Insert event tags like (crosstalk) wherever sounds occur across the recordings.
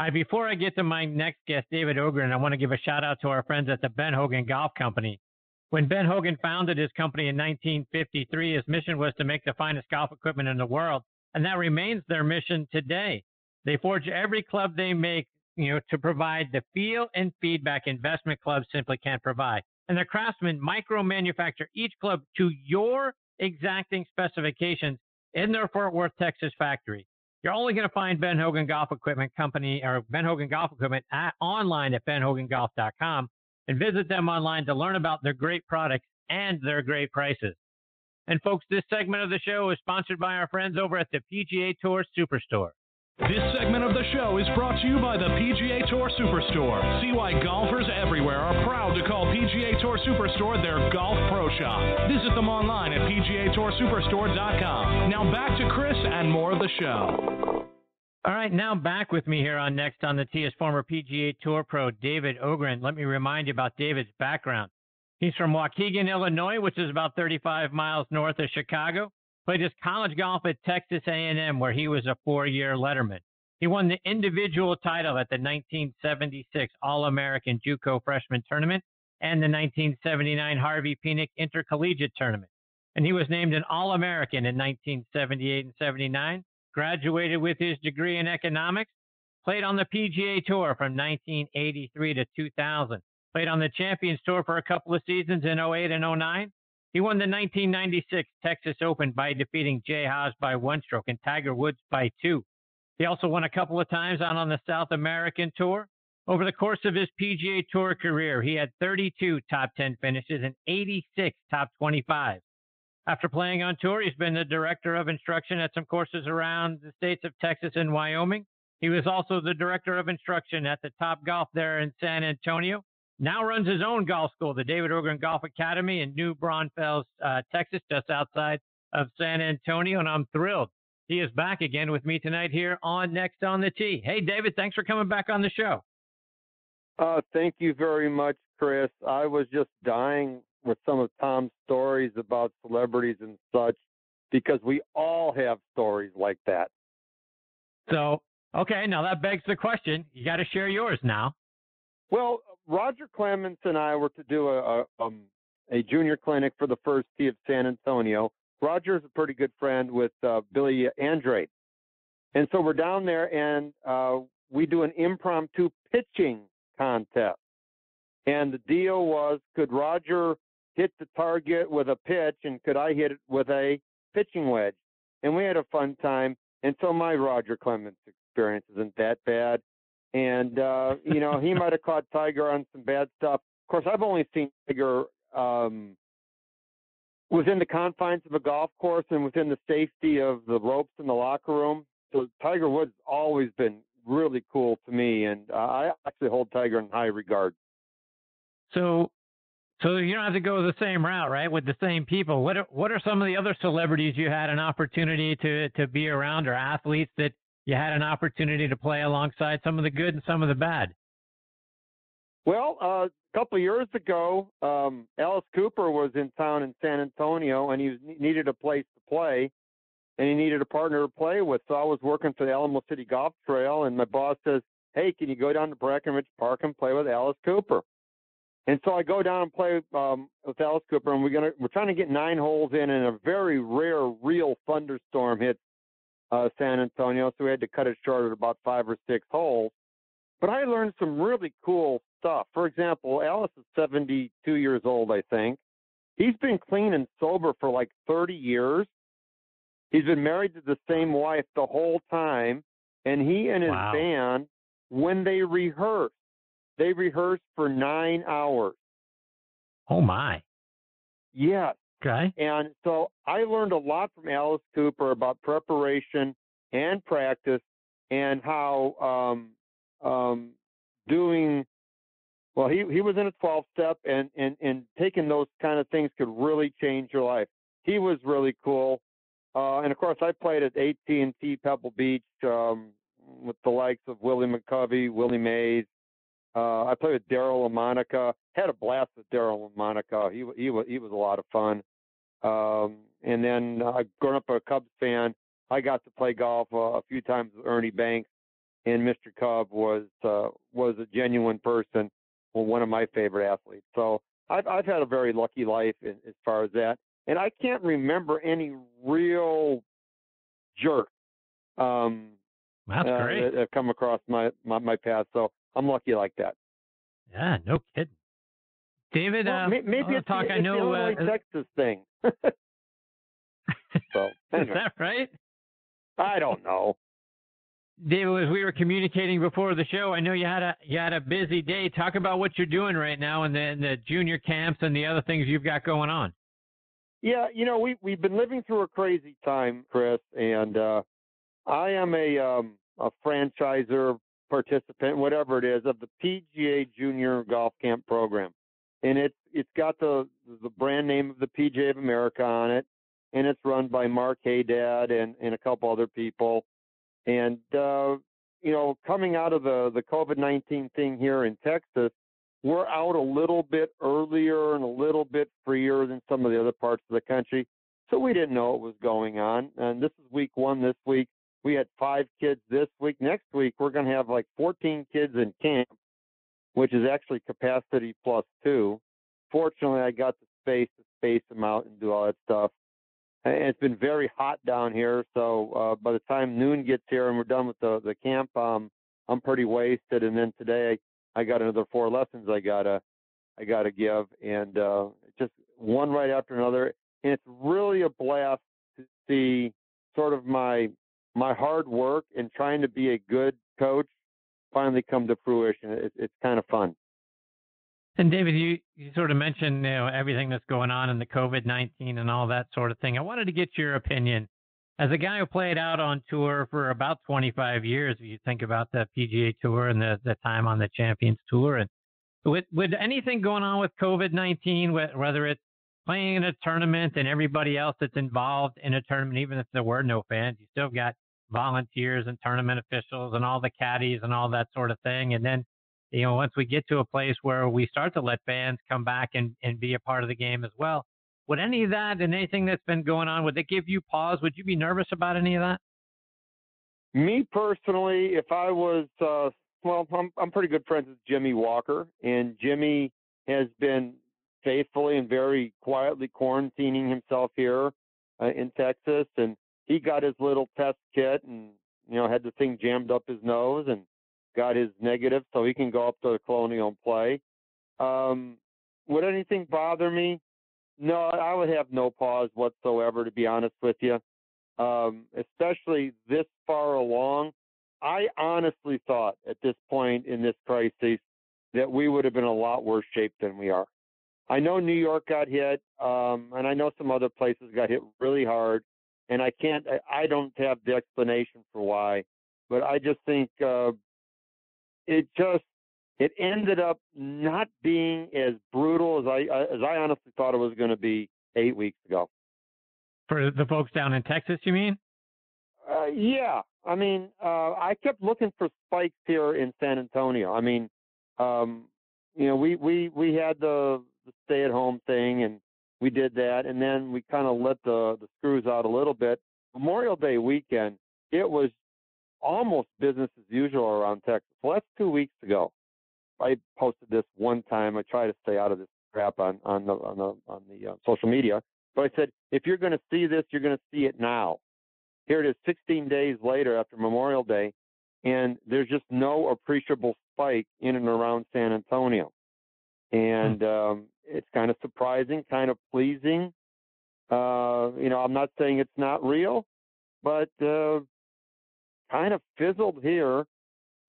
Right, before I get to my next guest, David Ogrin, I want to give a shout out to our friends at the Ben Hogan Golf Company. When Ben Hogan founded his company in 1953, his mission was to make the finest golf equipment in the world, and that remains their mission today. They forge every club they make, you know, to provide the feel and feedback investment clubs simply can't provide and the craftsmen micro manufacture each club to your exacting specifications in their Fort Worth, Texas factory. You're only going to find Ben Hogan Golf Equipment Company or Ben Hogan Golf Equipment at, online at benhogangolf.com and visit them online to learn about their great products and their great prices. And folks, this segment of the show is sponsored by our friends over at the PGA Tour Superstore. This segment of the show is brought to you by the PGA Tour Superstore. See why golfers everywhere are proud to call PGA Tour Superstore their golf pro shop. Visit them online at PGATourSuperstore.com. Now back to Chris and more of the show. All right, now back with me here on Next on the Tee is former PGA Tour pro David Ogrin. Let me remind you about David's background. He's from Waukegan, Illinois, which is about 35 miles north of Chicago. Played his college golf at Texas A&M, where he was a four-year letterman. He won the individual title at the 1976 All-American JUCO Freshman Tournament and the 1979 Harvey Penick Intercollegiate Tournament. And he was named an All-American in 1978 and 79. Graduated with his degree in economics. Played on the PGA Tour from 1983 to 2000. Played on the Champions Tour for a couple of seasons in 08 and 09 he won the 1996 Texas Open by defeating Jay Haas by one stroke and Tiger Woods by two. He also won a couple of times out on the South American Tour. Over the course of his PGA Tour career, he had 32 top 10 finishes and 86 top 25. After playing on tour, he's been the director of instruction at some courses around the states of Texas and Wyoming. He was also the director of instruction at the Top Golf there in San Antonio now runs his own golf school, the David Ogrin Golf Academy in New Braunfels, uh, Texas, just outside of San Antonio, and I'm thrilled. He is back again with me tonight here on Next on the Tee. Hey, David, thanks for coming back on the show. Uh, thank you very much, Chris. I was just dying with some of Tom's stories about celebrities and such because we all have stories like that. So, okay, now that begs the question. You got to share yours now. Well, Roger Clemens and I were to do a, a, um, a junior clinic for the first tee of San Antonio. Roger's a pretty good friend with uh, Billy Andrade. And so we're down there and uh, we do an impromptu pitching contest. And the deal was could Roger hit the target with a pitch and could I hit it with a pitching wedge? And we had a fun time. And so my Roger Clemens experience isn't that bad and uh, you know he might have caught Tiger on some bad stuff. Of course, I've only seen Tiger um, within the confines of a golf course and within the safety of the ropes in the locker room. So Tiger Woods always been really cool to me, and uh, I actually hold Tiger in high regard. So, so you don't have to go the same route, right? With the same people. What are, what are some of the other celebrities you had an opportunity to to be around, or athletes that you had an opportunity to play alongside some of the good and some of the bad. Well, uh, a couple of years ago, um, Alice Cooper was in town in San Antonio, and he was, needed a place to play, and he needed a partner to play with. So I was working for the Alamo City Golf Trail, and my boss says, "Hey, can you go down to Brackenridge Park and play with Alice Cooper?" And so I go down and play um, with Alice Cooper, and we're gonna we're trying to get nine holes in, and a very rare, real thunderstorm hits uh, San Antonio, so we had to cut it short at about five or six holes. But I learned some really cool stuff. For example, Alice is 72 years old, I think. He's been clean and sober for like 30 years. He's been married to the same wife the whole time. And he and his wow. band, when they rehearse, they rehearse for nine hours. Oh, my. Yes. Okay. And so I learned a lot from Alice Cooper about preparation and practice and how um, um, doing well. He he was in a 12 step, and and and taking those kind of things could really change your life. He was really cool, uh, and of course I played at AT&T Pebble Beach um, with the likes of Willie McCovey, Willie Mays. Uh, I played with Daryle Lamonica. Had a blast with Daryle Lamonica. He he was he was a lot of fun. Um, and then uh, growing up a Cubs fan, I got to play golf uh, a few times with Ernie Banks, and Mr. Cub was uh, was a genuine person, well, one of my favorite athletes. So I've I've had a very lucky life in, as far as that, and I can't remember any real jerk. Um, That's uh, great. That have come across my, my my path. So I'm lucky like that. Yeah, no kidding. David, Well, uh, maybe I'll it's, talk. the, I know. the Illinois, uh, Texas thing. (laughs) so (laughs) is that right? I don't know. David, as we were communicating before the show, I know you had a you had a busy day. Talk about what you're doing right now and the, in the junior camps and the other things you've got going on. Yeah, you know, we we've been living through a crazy time, Chris, and uh I am a um a franchiser participant, whatever it is, of the PGA Junior Golf Camp program. And it's it's got the the brand name of the PGA of America on it, and it's run by Mark Haydad and, and a couple other people. And uh you know, coming out of the the COVID nineteen thing here in Texas, we're out a little bit earlier and a little bit freer than some of the other parts of the country. So we didn't know what was going on. And this is week one this week. We had five kids this week. Next week, we're going to have like 14 kids in camp, which is actually capacity plus two. Fortunately, I got the space to space them out and do all that stuff. And it's been very hot down here. So uh, by the time noon gets here and we're done with the, the camp, um, I'm pretty wasted. And then today, I I got another four lessons I gotta I gotta give, and uh, just one right after another. And it's really a blast to see sort of my my hard work and trying to be a good coach finally come to fruition. It, it's kind of fun. And David, you, you sort of mentioned you know everything that's going on in the COVID nineteen and all that sort of thing. I wanted to get your opinion as a guy who played out on tour for about 25 years. If you think about the PGA Tour and the the time on the Champions Tour, and with with anything going on with COVID nineteen, whether it's playing in a tournament and everybody else that's involved in a tournament, even if there were no fans, you still got volunteers and tournament officials and all the caddies and all that sort of thing, and then you know, once we get to a place where we start to let fans come back and, and be a part of the game as well, would any of that and anything that's been going on, would it give you pause? Would you be nervous about any of that? Me personally, if I was, uh, well, I'm, I'm pretty good friends with Jimmy Walker, and Jimmy has been faithfully and very quietly quarantining himself here uh, in Texas, and he got his little test kit and you know had the thing jammed up his nose and got his negative, so he can go up to the Colonial and play. Um, would anything bother me? No, I would have no pause whatsoever, to be honest with you. Um, especially this far along, I honestly thought at this point in this crisis that we would have been a lot worse shape than we are. I know New York got hit, um, and I know some other places got hit really hard, and I can't, I, I don't have the explanation for why, but I just think uh, it just it ended up not being as brutal as I as I honestly thought it was going to be eight weeks ago. For the folks down in Texas, you mean? Uh, yeah, I mean, uh, I kept looking for spikes here in San Antonio. I mean, um, you know, we we we had the, the stay-at-home thing, and we did that, and then we kind of let the the screws out a little bit. Memorial Day weekend, it was almost business as usual around Texas. Well, that's two weeks ago. I posted this one time. I try to stay out of this crap on on the on the on the uh, social media. But I said, if you're going to see this, you're going to see it now. Here it is, 16 days later after Memorial Day, and there's just no appreciable spike in and around San Antonio. And um, it's kind of surprising, kind of pleasing. Uh, you know, I'm not saying it's not real, but uh, kind of fizzled here,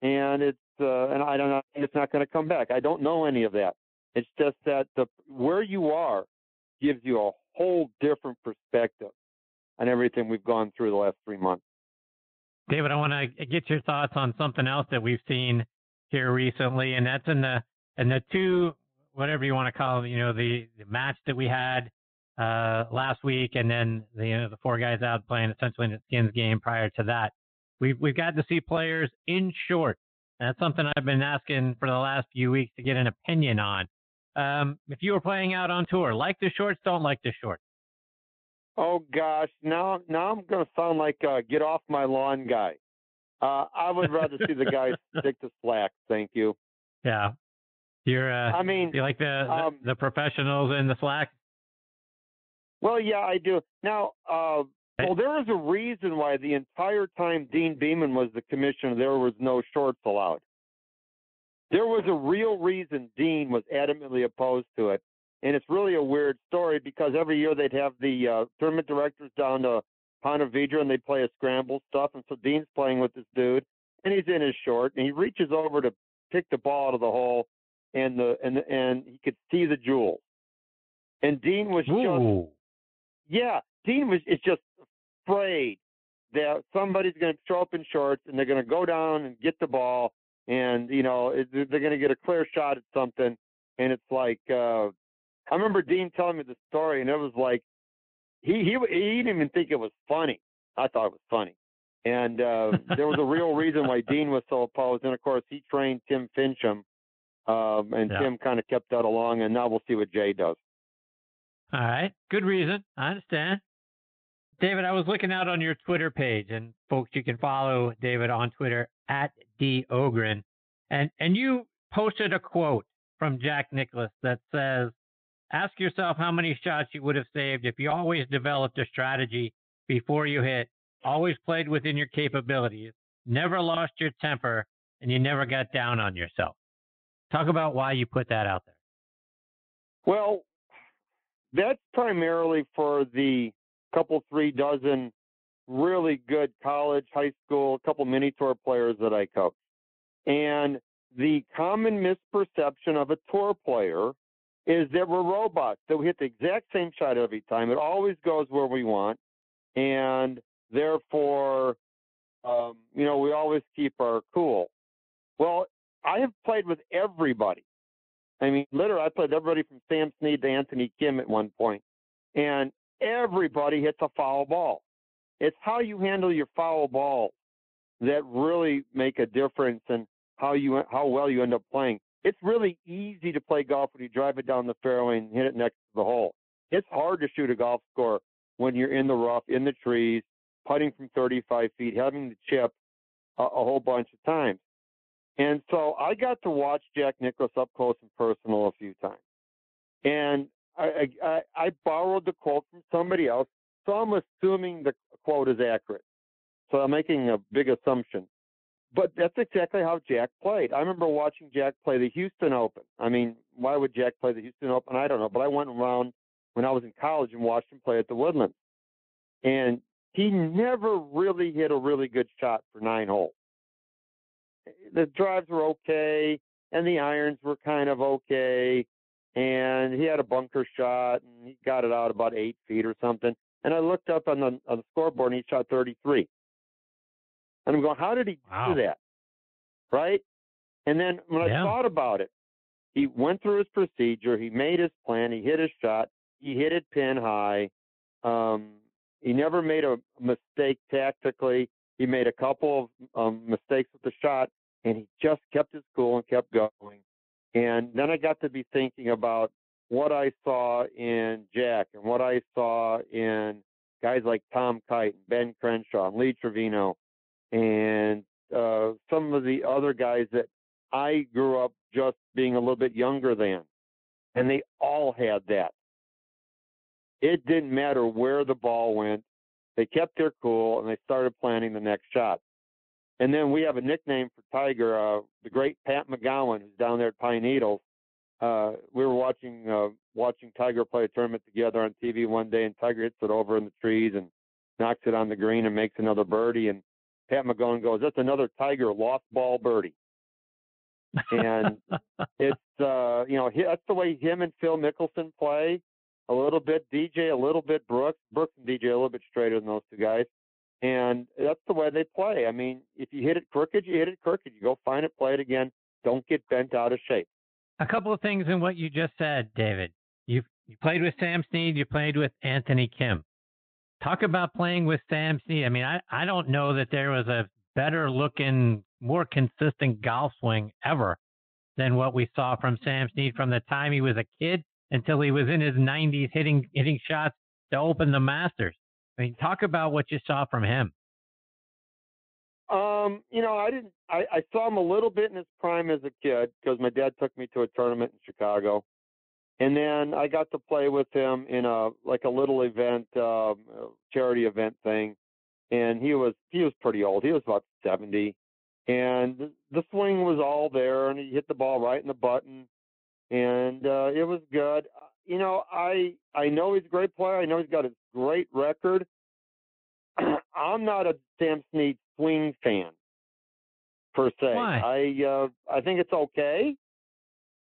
and it's uh, and I don't know, it's not going to come back. I don't know any of that. It's just that the where you are gives you a whole different perspective on everything we've gone through the last three months. David, I want to get your thoughts on something else that we've seen here recently, and that's in the and the two whatever you want to call them, you know, the, the match that we had uh, last week, and then the you know, the four guys out playing essentially in the Skins game prior to that. We've we've got to see players in short. That's something I've been asking for the last few weeks to get an opinion on. Um, if you were playing out on tour, like the shorts, don't like the shorts. Oh gosh, now now I'm going to sound like a get off my lawn guy. Uh, I would rather see the guys (laughs) stick to slacks. Thank you. Yeah, you're. Uh, I mean, you like the um, the, the professionals in the slack. Well, yeah, I do. Now, uh, well, there was a reason why the entire time Deane Beman was the commissioner, there was no shorts allowed. There was a real reason Dean was adamantly opposed to it. And it's really a weird story because every year they'd have the uh, tournament directors down to Ponte Vedra and they play a scramble stuff. And so Dean's playing with this dude and he's in his short and he reaches over to pick the ball out of the hole and the and and he could see the jewels. And Dean was Ooh. just yeah, Dean was is just afraid that somebody's going to show up in shorts and they're going to go down and get the ball and you know they're going to get a clear shot at something and it's like uh I remember Dean telling me the story and it was like he he he didn't even think it was funny. I thought it was funny. And uh there was a real reason why Dean was so opposed and of course he trained Tim Finchem um and Yeah. Tim kind of kept that along and now we'll see what Jay does. All right, good reason. I understand. David, I was looking out on your Twitter page, and folks, you can follow David on Twitter at D Ogrin, and and you posted a quote from Jack Nicklaus that says, "Ask yourself how many shots you would have saved if you always developed a strategy before you hit, always played within your capabilities, never lost your temper, and you never got down on yourself." Talk about why you put that out there. Well, that's primarily for the couple three dozen really good college, high school, couple mini tour players that I coach. And the common misperception of a tour player is that we're robots, that we hit the exact same shot every time. It always goes where we want. And therefore, um, you know, we always keep our cool. Well, I have played with everybody. I mean, literally, I played everybody from Sam Snead to Anthony Kim at one point, and everybody hits a foul ball. It's how you handle your foul ball that really make a difference in how you how well you end up playing. It's really easy to play golf when you drive it down the fairway and hit it next to the hole. It's hard to shoot a golf score when you're in the rough, in the trees, putting from 35 feet, having to chip a, a whole bunch of times. And so I got to watch Jack Nicklaus up close and personal a few times. And I, I, I borrowed the quote from somebody else, so I'm assuming the quote is accurate. So I'm making a big assumption. But that's exactly how Jack played. I remember watching Jack play the Houston Open. I mean, why would Jack play the Houston Open? I don't know. But I went around when I was in college and watched him play at the Woodlands. And he never really hit a really good shot for nine holes. The drives were okay, and the irons were kind of okay, and he had a bunker shot, and he got it out about eight feet or something. And I looked up on the on the scoreboard, and he shot 33. And I'm going, how did he Wow. do that? Right? And then when Yeah. I thought about it, he went through his procedure, he made his plan, he hit his shot, he hit it pin high. Um, he never made a mistake tactically. He made a couple of um, mistakes with the shot, and he just kept his cool and kept going. And then I got to be thinking about what I saw in Jack and what I saw in guys like Tom Kite and Ben Crenshaw and Lee Trevino and uh, some of the other guys that I grew up just being a little bit younger than. And they all had that. It didn't matter where the ball went. They kept their cool and they started planning the next shot. And then we have a nickname for Tiger, uh, the great Pat McGowan, who's down there at Pine Needles. Uh, we were watching uh, watching Tiger play a tournament together on TV one day, and Tiger hits it over in the trees and knocks it on the green and makes another birdie. And Pat McGowan goes, "That's another Tiger lost ball birdie." And (laughs) it's uh, you know he, that's the way him and Phil Mickelson play. A little bit DJ, a little bit Brooks. Brooks and DJ a little bit straighter than those two guys, and that's the way they play. I mean, if you hit it crooked, you hit it crooked. You go find it, play it again. don't get bent out of shape. A couple of things in what you just said, David. You you played with Sam Snead, you played with Anthony Kim. Talk about playing with Sam Snead. I mean, I, I don't know that there was a better looking, more consistent golf swing ever than what we saw from Sam Snead from the time he was a kid until he was in his 90s hitting hitting shots to open the Masters. I mean, talk about what you saw from him. Um, you know, I didn't. I, I saw him a little bit in his prime as a kid because my dad took me to a tournament in Chicago, and then I got to play with him in a like a little event, um, charity event thing, and he was he was pretty old. He was about seventy, and the swing was all there, and he hit the ball right in the button, and uh, it was good. You know, I I know he's a great player. I know he's got a great record. (clears throat) I'm not a Sam Snead swing fan per se. Why? I uh, I think it's okay.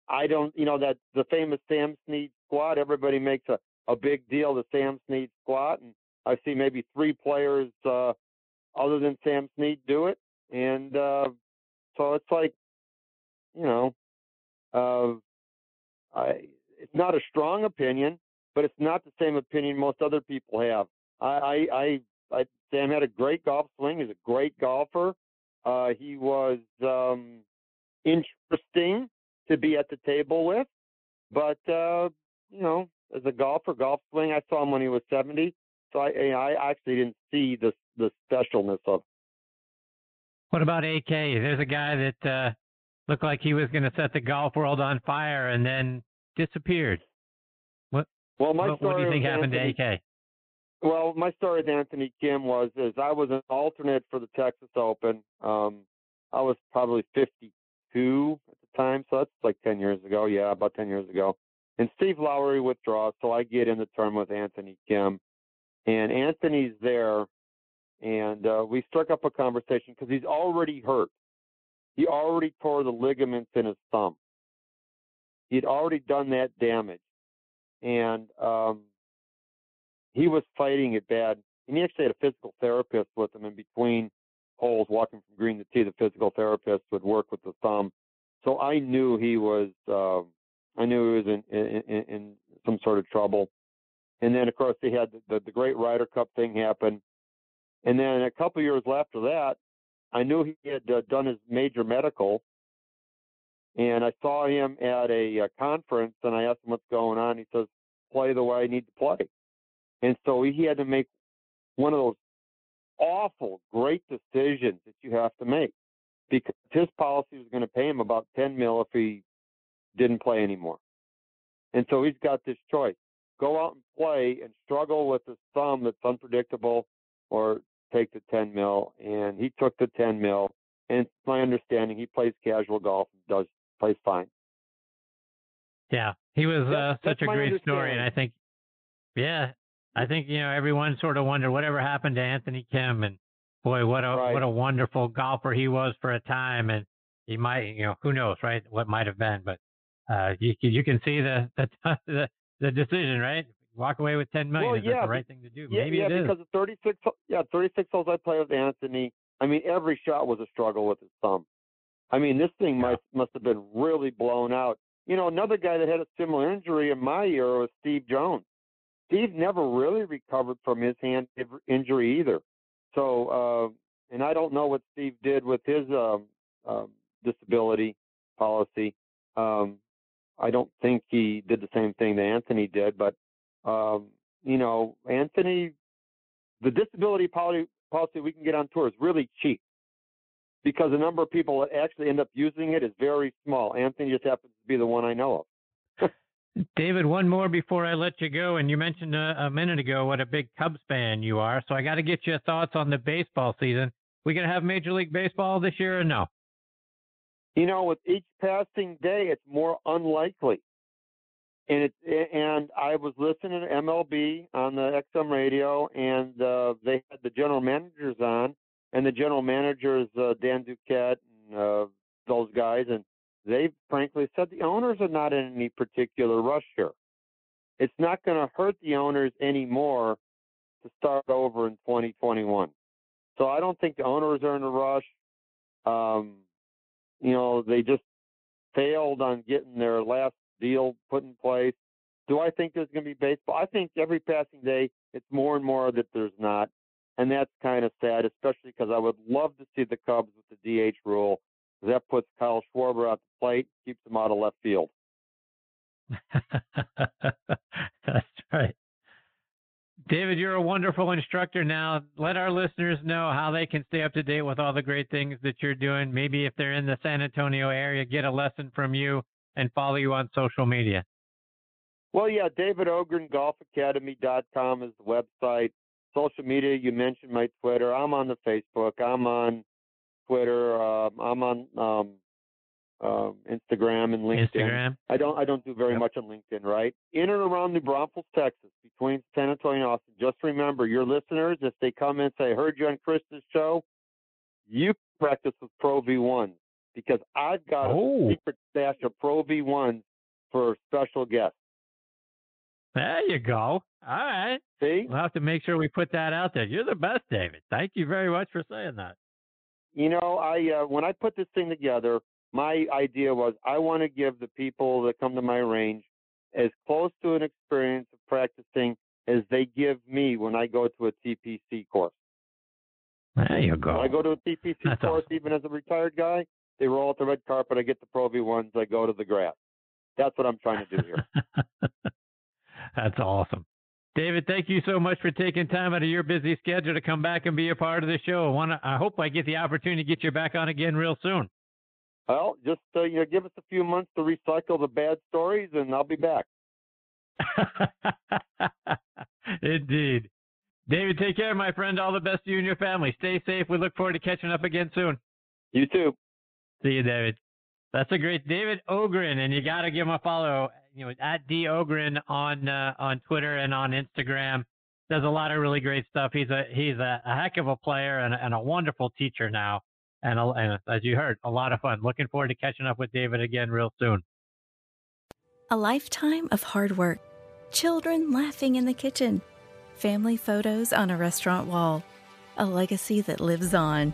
I don't, you know, that the famous Sam Snead squat. Everybody makes a a big deal the Sam Snead squat, and I see maybe three players uh, other than Sam Snead do it, and uh, so it's like, you know, uh, it's not a strong opinion, but it's not the same opinion most other people have. I I, I, I Sam had a great golf swing. He's a great golfer. Uh, he was um, interesting to be at the table with, but uh, you know, as a golfer, golf swing, I saw him when he was 70, so I I actually didn't see the the specialness of. What about AK? There's a guy that uh, looked like he was going to set the golf world on fire and then disappeared. What? Well, my what, story what do you think happened Anthony, to AK? Well, my story with Anthony Kim was is I was an alternate for the Texas Open. Um, I was probably 52 at the time, so that's like 10 years ago. Yeah, about 10 years ago. And Steve Lowery withdraws, so I get in the tournament with Anthony Kim, and Anthony's there, and uh, we struck up a conversation because he's already hurt. He already tore the ligaments in his thumb. He'd already done that damage, and um, he was fighting it bad. And he actually had a physical therapist with him in between holes, walking from green to tee. The physical therapist would work with the thumb, so I knew he was. Uh, I knew he was in, in, in some sort of trouble. And then, of course, they had the, the, the Great Ryder Cup thing happen. And then a couple years after that, I knew he had uh, done his major medical. And I saw him at a, a conference, and I asked him what's going on. He says, "Play the way I need to play." And so he had to make one of those awful, great decisions that you have to make because his policy was going to pay him about 10 mil if he didn't play anymore. And so he's got this choice go out and play and struggle with a thumb that's unpredictable or take the 10 mil. And he took the 10 mil. And it's my understanding he plays casual golf and does plays fine. Yeah, he was uh, such a great story, and. I think, yeah, I think you know everyone sort of wondered whatever happened to Anthony Kim, and boy, what a Right. what a wonderful golfer he was for a time, and he might, you know, who knows, right? What might have been, but uh, you you can see the (laughs) the the, the decision, right? Walk away with ten million Well, is that yeah, the right thing to do? Yeah, Maybe yeah, it is. because the 36, yeah, 36 holes I played with Anthony. I mean, every shot was a struggle with his thumb. I mean, this thing Yeah. must must have been really blown out. You know, another guy that had a similar injury in my year was Steve Jones. Steve never really recovered from his hand injury either. So, uh, and I don't know what Steve did with his um, um, disability policy. Um, I don't think he did the same thing that Anthony did, but um, you know, Anthony, the disability policy, policy we can get on tour is really cheap because the number of people that actually end up using it is very small. Anthony just happens to be the one I know of. (laughs) David, one more before I let you go. And you mentioned a, a minute ago what a big Cubs fan you are. So I got to get your thoughts on the baseball season. We going to have Major League Baseball this year or no? You know, with each passing day, it's more unlikely. And it and I was listening to MLB on the XM radio, and uh, they had the general managers on, and the general managers uh, Dan Duquette and uh, those guys, and they frankly said the owners are not in any particular rush here. It's not going to hurt the owners anymore to start over in 2021. So I don't think the owners are in a rush. Um, you know, they just failed on getting their last deal put in place. Do I think there's going to be baseball? I think every passing day it's more and more that there's not, and that's kind of sad, especially because I would love to see the Cubs with the DH rule. That puts Kyle Schwarber at the plate, keeps him out of left field. (laughs) that's right. David, you're a wonderful instructor now. Let our listeners know how they can stay up to date with all the great things that you're doing. Maybe if they're in the San Antonio area, get a lesson from you and follow you on social media. Well, yeah, David Ogrin, golfacademy.com is the website. Social media, you mentioned my Twitter. I'm on the Facebook. I'm on Twitter. Uh, I'm on um, uh, Instagram and LinkedIn. Instagram. I don't I don't do very yep. much on LinkedIn, right? In and around New Braunfels, Texas, between San Antonio and Austin. Just remember, your listeners, if they come and say, "I heard you on Chris's show," you practice with Pro V1 because I've got oh. a secret stash of Pro V1s for special guests. There you go. All right. See, we'll have to make sure we put that out there. You're the best, David. Thank you very much for saying that. You know, I uh, when I put this thing together, my idea was I want to give the people that come to my range as close to an experience of practicing as they give me when I go to a TPC course. There you go. When I go to a TPC That's course, awesome. even as a retired guy, they roll out the red carpet. I get the Pro V ones. I go to the grass. That's what I'm trying to do here. (laughs) That's awesome. David, thank you so much for taking time out of your busy schedule to come back and be a part of the show. I, want I hope I get the opportunity to get you back on again real soon. Well, just uh, you know, give us a few months to recycle the bad stories, and I'll be back. (laughs) Indeed. David, take care, my friend. All the best to you and your family. Stay safe. We look forward to catching up again soon. You too. See you, David. That's a great David Ogrin, and you got to give him a follow. You know, at D Ogrin on uh, on Twitter and on Instagram. Does a lot of really great stuff. He's a he's a, a heck of a player and, and a wonderful teacher now. And, a, and as you heard, a lot of fun. Looking forward to catching up with David again real soon. A lifetime of hard work, children laughing in the kitchen, family photos on a restaurant wall, a legacy that lives on.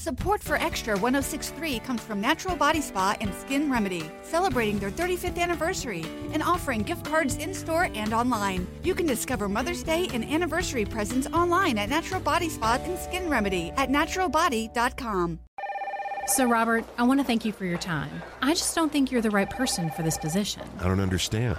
Support for Extra 1063 comes from Natural Body Spa and Skin Remedy, celebrating their 35th anniversary and offering gift cards in store and online. You can discover Mother's Day and anniversary presents online at Natural Body Spa and Skin Remedy at naturalbody.com. So, Robert, I want to thank you for your time. I just don't think you're the right person for this position. I don't understand.